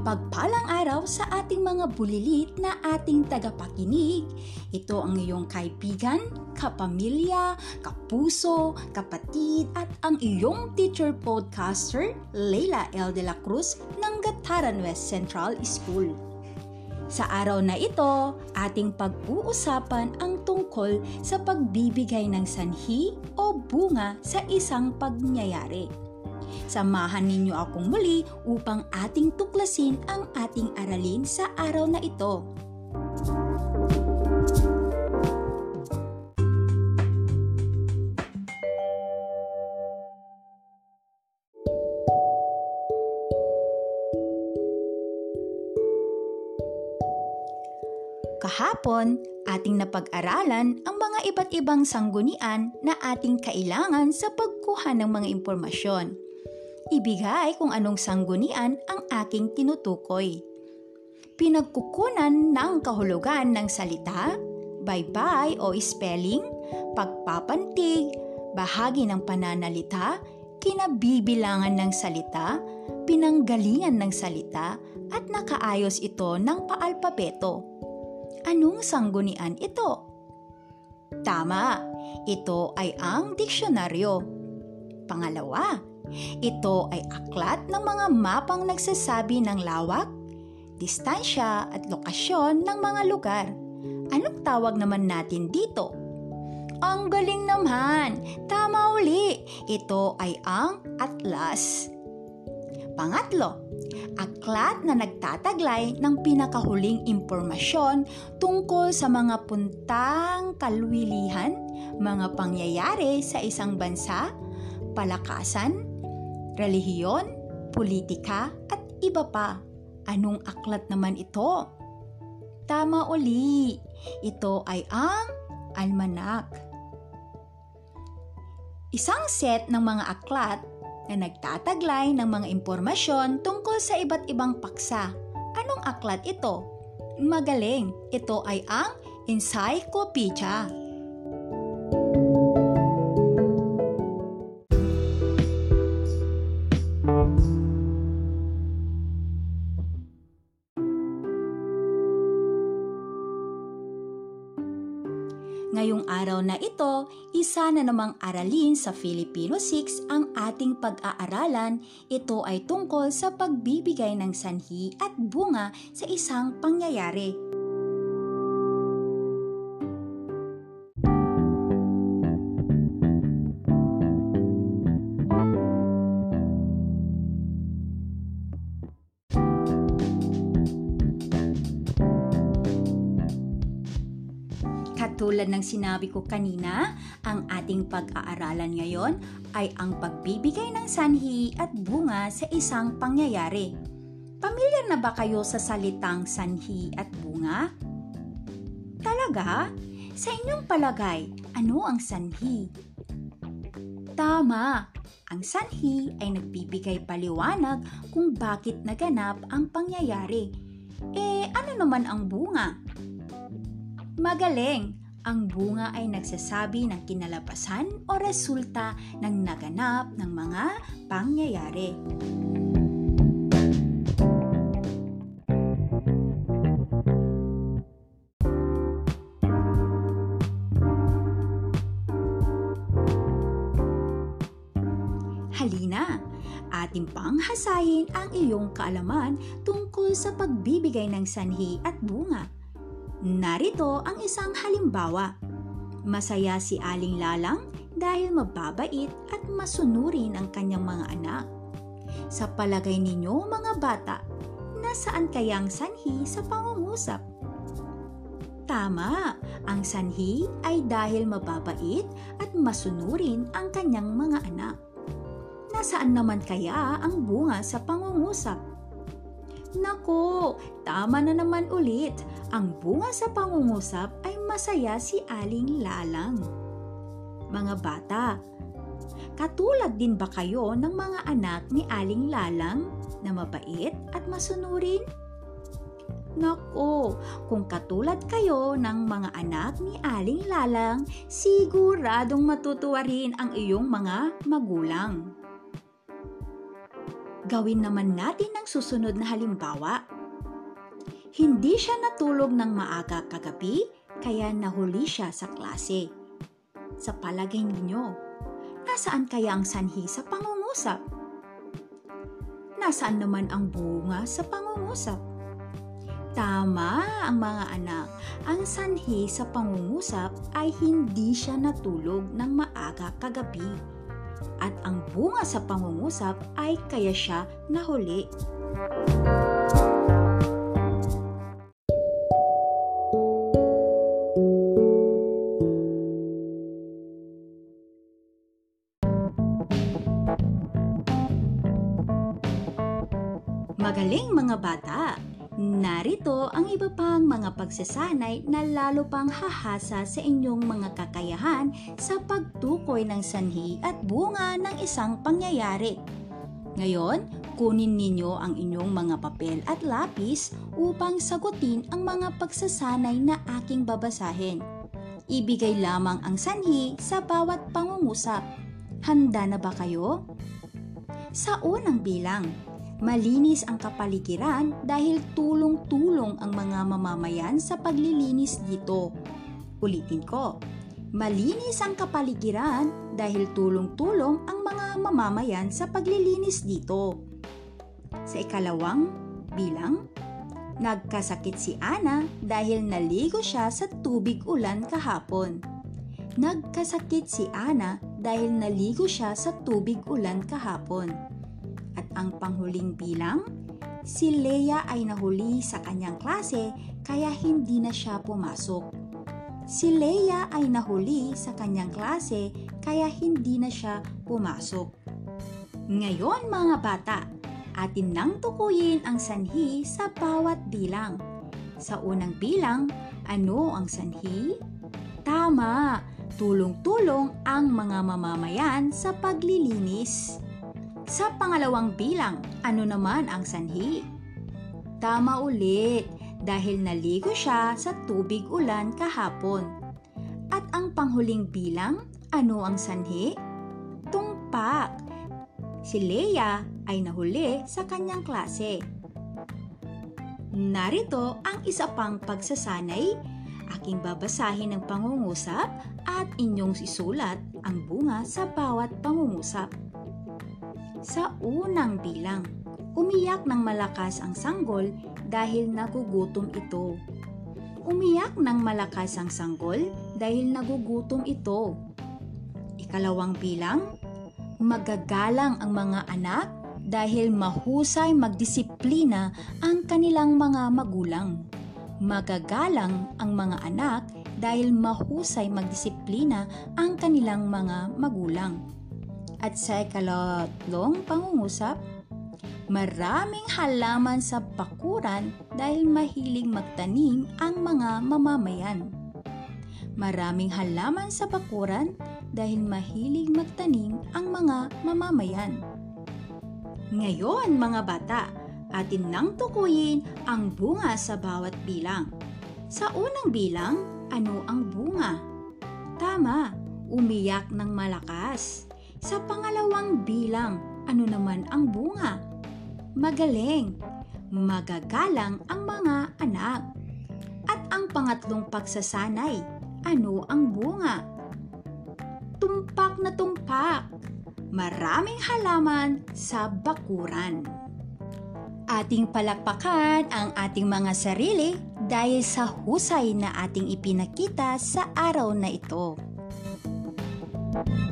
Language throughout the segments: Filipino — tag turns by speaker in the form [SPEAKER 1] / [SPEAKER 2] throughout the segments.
[SPEAKER 1] Mapagpalang araw sa ating mga bulilit na ating tagapakinig. Ito ang iyong kaibigan, kapamilya, kapuso, kapatid at ang iyong teacher podcaster, Leila L. De La Cruz ng Gataran West Central School. Sa araw na ito, ating pag-uusapan ang tungkol sa pagbibigay ng sanhi o bunga sa isang pagngyayari. Samahan ninyo akong muli upang ating tuklasin ang ating aralin sa araw na ito. Kahapon, ating napag-aralan ang mga iba't ibang sanggunian na ating kailangan sa pagkuha ng mga impormasyon ibigay kung anong sanggunian ang aking tinutukoy. Pinagkukunan ng kahulugan ng salita, bye-bye o spelling, pagpapantig, bahagi ng pananalita, kinabibilangan ng salita, pinanggalingan ng salita, at nakaayos ito ng paalpabeto. Anong sanggunian ito? Tama, ito ay ang diksyonaryo. Pangalawa, ito ay aklat ng mga mapang nagsasabi ng lawak, distansya at lokasyon ng mga lugar. Anong tawag naman natin dito? Ang galing naman! Tama uli! Ito ay ang atlas. Pangatlo, aklat na nagtataglay ng pinakahuling impormasyon tungkol sa mga puntang kalwilihan, mga pangyayari sa isang bansa, palakasan, relihiyon, politika at iba pa. Anong aklat naman ito? Tama uli, ito ay ang almanak. Isang set ng mga aklat na nagtataglay ng mga impormasyon tungkol sa iba't ibang paksa. Anong aklat ito? Magaling, ito ay ang encyclopedia. Ngayong araw na ito, isa na namang aralin sa Filipino 6 ang ating pag-aaralan. Ito ay tungkol sa pagbibigay ng sanhi at bunga sa isang pangyayari. Katulad ng sinabi ko kanina, ang ating pag-aaralan ngayon ay ang pagbibigay ng sanhi at bunga sa isang pangyayari. Pamilyar na ba kayo sa salitang sanhi at bunga? Talaga? Sa inyong palagay, ano ang sanhi? Tama! Ang sanhi ay nagbibigay paliwanag kung bakit naganap ang pangyayari. Eh, ano naman ang bunga? Magaling! Ang bunga ay nagsasabi ng kinalabasan o resulta ng naganap ng mga pangyayari. Halina, ating panghasayin ang iyong kaalaman tungkol sa pagbibigay ng sanhi at bunga. Narito ang isang halimbawa. Masaya si Aling Lalang dahil mababait at masunurin ang kanyang mga anak. Sa palagay ninyo mga bata, nasaan kayang sanhi sa pangungusap? Tama, ang sanhi ay dahil mababait at masunurin ang kanyang mga anak. Nasaan naman kaya ang bunga sa pangungusap? Nako, tama na naman ulit. Ang bunga sa pangungusap ay masaya si Aling Lalang. Mga bata, katulad din ba kayo ng mga anak ni Aling Lalang na mabait at masunurin? Nako, kung katulad kayo ng mga anak ni Aling Lalang, siguradong matutuwa rin ang iyong mga magulang. Gawin naman natin ang susunod na halimbawa. Hindi siya natulog ng maaga kagabi, kaya nahuli siya sa klase. Sa palagay ninyo, nasaan kaya ang sanhi sa pangungusap? Nasaan naman ang bunga sa pangungusap? Tama ang mga anak. Ang sanhi sa pangungusap ay hindi siya natulog ng maaga kagabi. At ang bunga sa pangungusap ay kaya siya nahuli. Magaling mga bata! Narito ang iba pang mga pagsasanay na lalo pang hahasa sa inyong mga kakayahan sa pagtukoy ng sanhi at bunga ng isang pangyayari. Ngayon, kunin ninyo ang inyong mga papel at lapis upang sagutin ang mga pagsasanay na aking babasahin. Ibigay lamang ang sanhi sa bawat pangungusap. Handa na ba kayo? Sa unang bilang, Malinis ang kapaligiran dahil tulong-tulong ang mga mamamayan sa paglilinis dito. Ulitin ko, malinis ang kapaligiran dahil tulong-tulong ang mga mamamayan sa paglilinis dito. Sa ikalawang bilang, nagkasakit si Ana dahil naligo siya sa tubig ulan kahapon. Nagkasakit si Ana dahil naligo siya sa tubig ulan kahapon at ang panghuling bilang, si Leia ay nahuli sa kanyang klase kaya hindi na siya pumasok. Si Leia ay nahuli sa kanyang klase kaya hindi na siya pumasok. Ngayon mga bata, atin nang tukuyin ang sanhi sa bawat bilang. Sa unang bilang, ano ang sanhi? Tama, tulong-tulong ang mga mamamayan sa paglilinis. Sa pangalawang bilang, ano naman ang sanhi? Tama ulit, dahil naligo siya sa tubig ulan kahapon. At ang panghuling bilang, ano ang sanhi? Tungpak. Si Leia ay nahuli sa kanyang klase. Narito ang isa pang pagsasanay. Aking babasahin ng pangungusap at inyong isulat ang bunga sa bawat pangungusap. Sa unang bilang, umiyak ng malakas ang sanggol dahil nagugutom ito. Umiyak ng malakas ang sanggol dahil nagugutom ito. Ikalawang bilang, magagalang ang mga anak dahil mahusay magdisiplina ang kanilang mga magulang. Magagalang ang mga anak dahil mahusay magdisiplina ang kanilang mga magulang. At sa ikalatlong pangungusap, maraming halaman sa bakuran dahil mahilig magtanim ang mga mamamayan. Maraming halaman sa bakuran dahil mahilig magtanim ang mga mamamayan. Ngayon mga bata, atin nang tukuyin ang bunga sa bawat bilang. Sa unang bilang, ano ang bunga? Tama, umiyak ng malakas. Sa pangalawang bilang, ano naman ang bunga? Magaling, magagalang ang mga anak. At ang pangatlong pagsasanay, ano ang bunga? Tumpak na tumpak, maraming halaman sa bakuran. Ating palakpakan ang ating mga sarili dahil sa husay na ating ipinakita sa araw na ito. Muli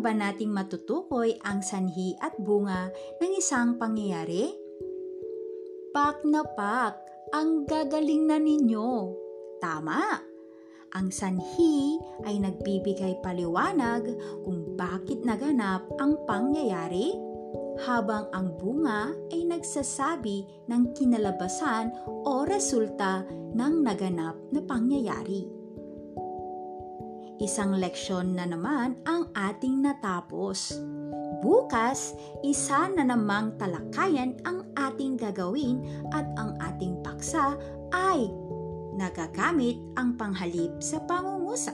[SPEAKER 1] ba nating matutukoy ang sanhi at bunga ng isang pangyayari? Pak na pak, ang gagaling na ninyo. Tama! Ang sanhi ay nagbibigay paliwanag kung bakit naganap ang pangyayari, habang ang bunga ay nagsasabi ng kinalabasan o resulta ng naganap na pangyayari. Isang leksyon na naman ang ating natapos. Bukas, isa na namang talakayan ang ating gagawin at ang ating paksa ay nagagamit ang panghalip sa pangungusap.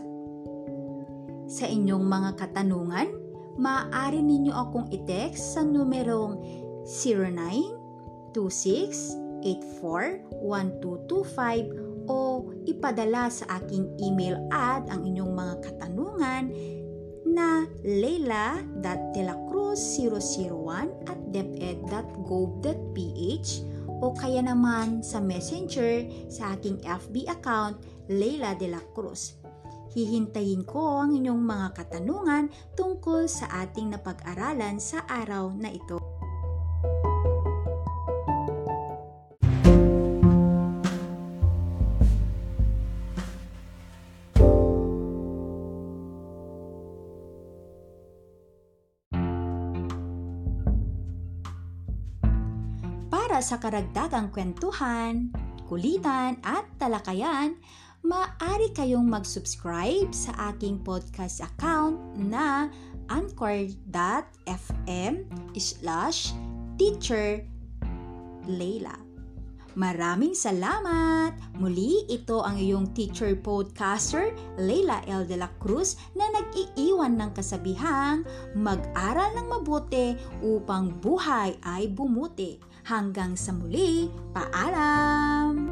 [SPEAKER 1] Sa inyong mga katanungan, maaari ninyo akong i-text sa numerong 0926-841225 o ipadala sa aking email ad ang inyong mga katanungan na leila.delacruz001 at deped.gov.ph o kaya naman sa messenger sa aking FB account Leila De La Cruz. Hihintayin ko ang inyong mga katanungan tungkol sa ating napag-aralan sa araw na ito. Para sa karagdagang kwentuhan, kulitan at talakayan, maaari kayong mag-subscribe sa aking podcast account na anchor.fm slash teacher Layla. Maraming salamat! Muli, ito ang iyong teacher podcaster, Leila L. De La Cruz, na nag-iiwan ng kasabihang mag-aral ng mabuti upang buhay ay bumuti. Hanggang sa muli, paalam!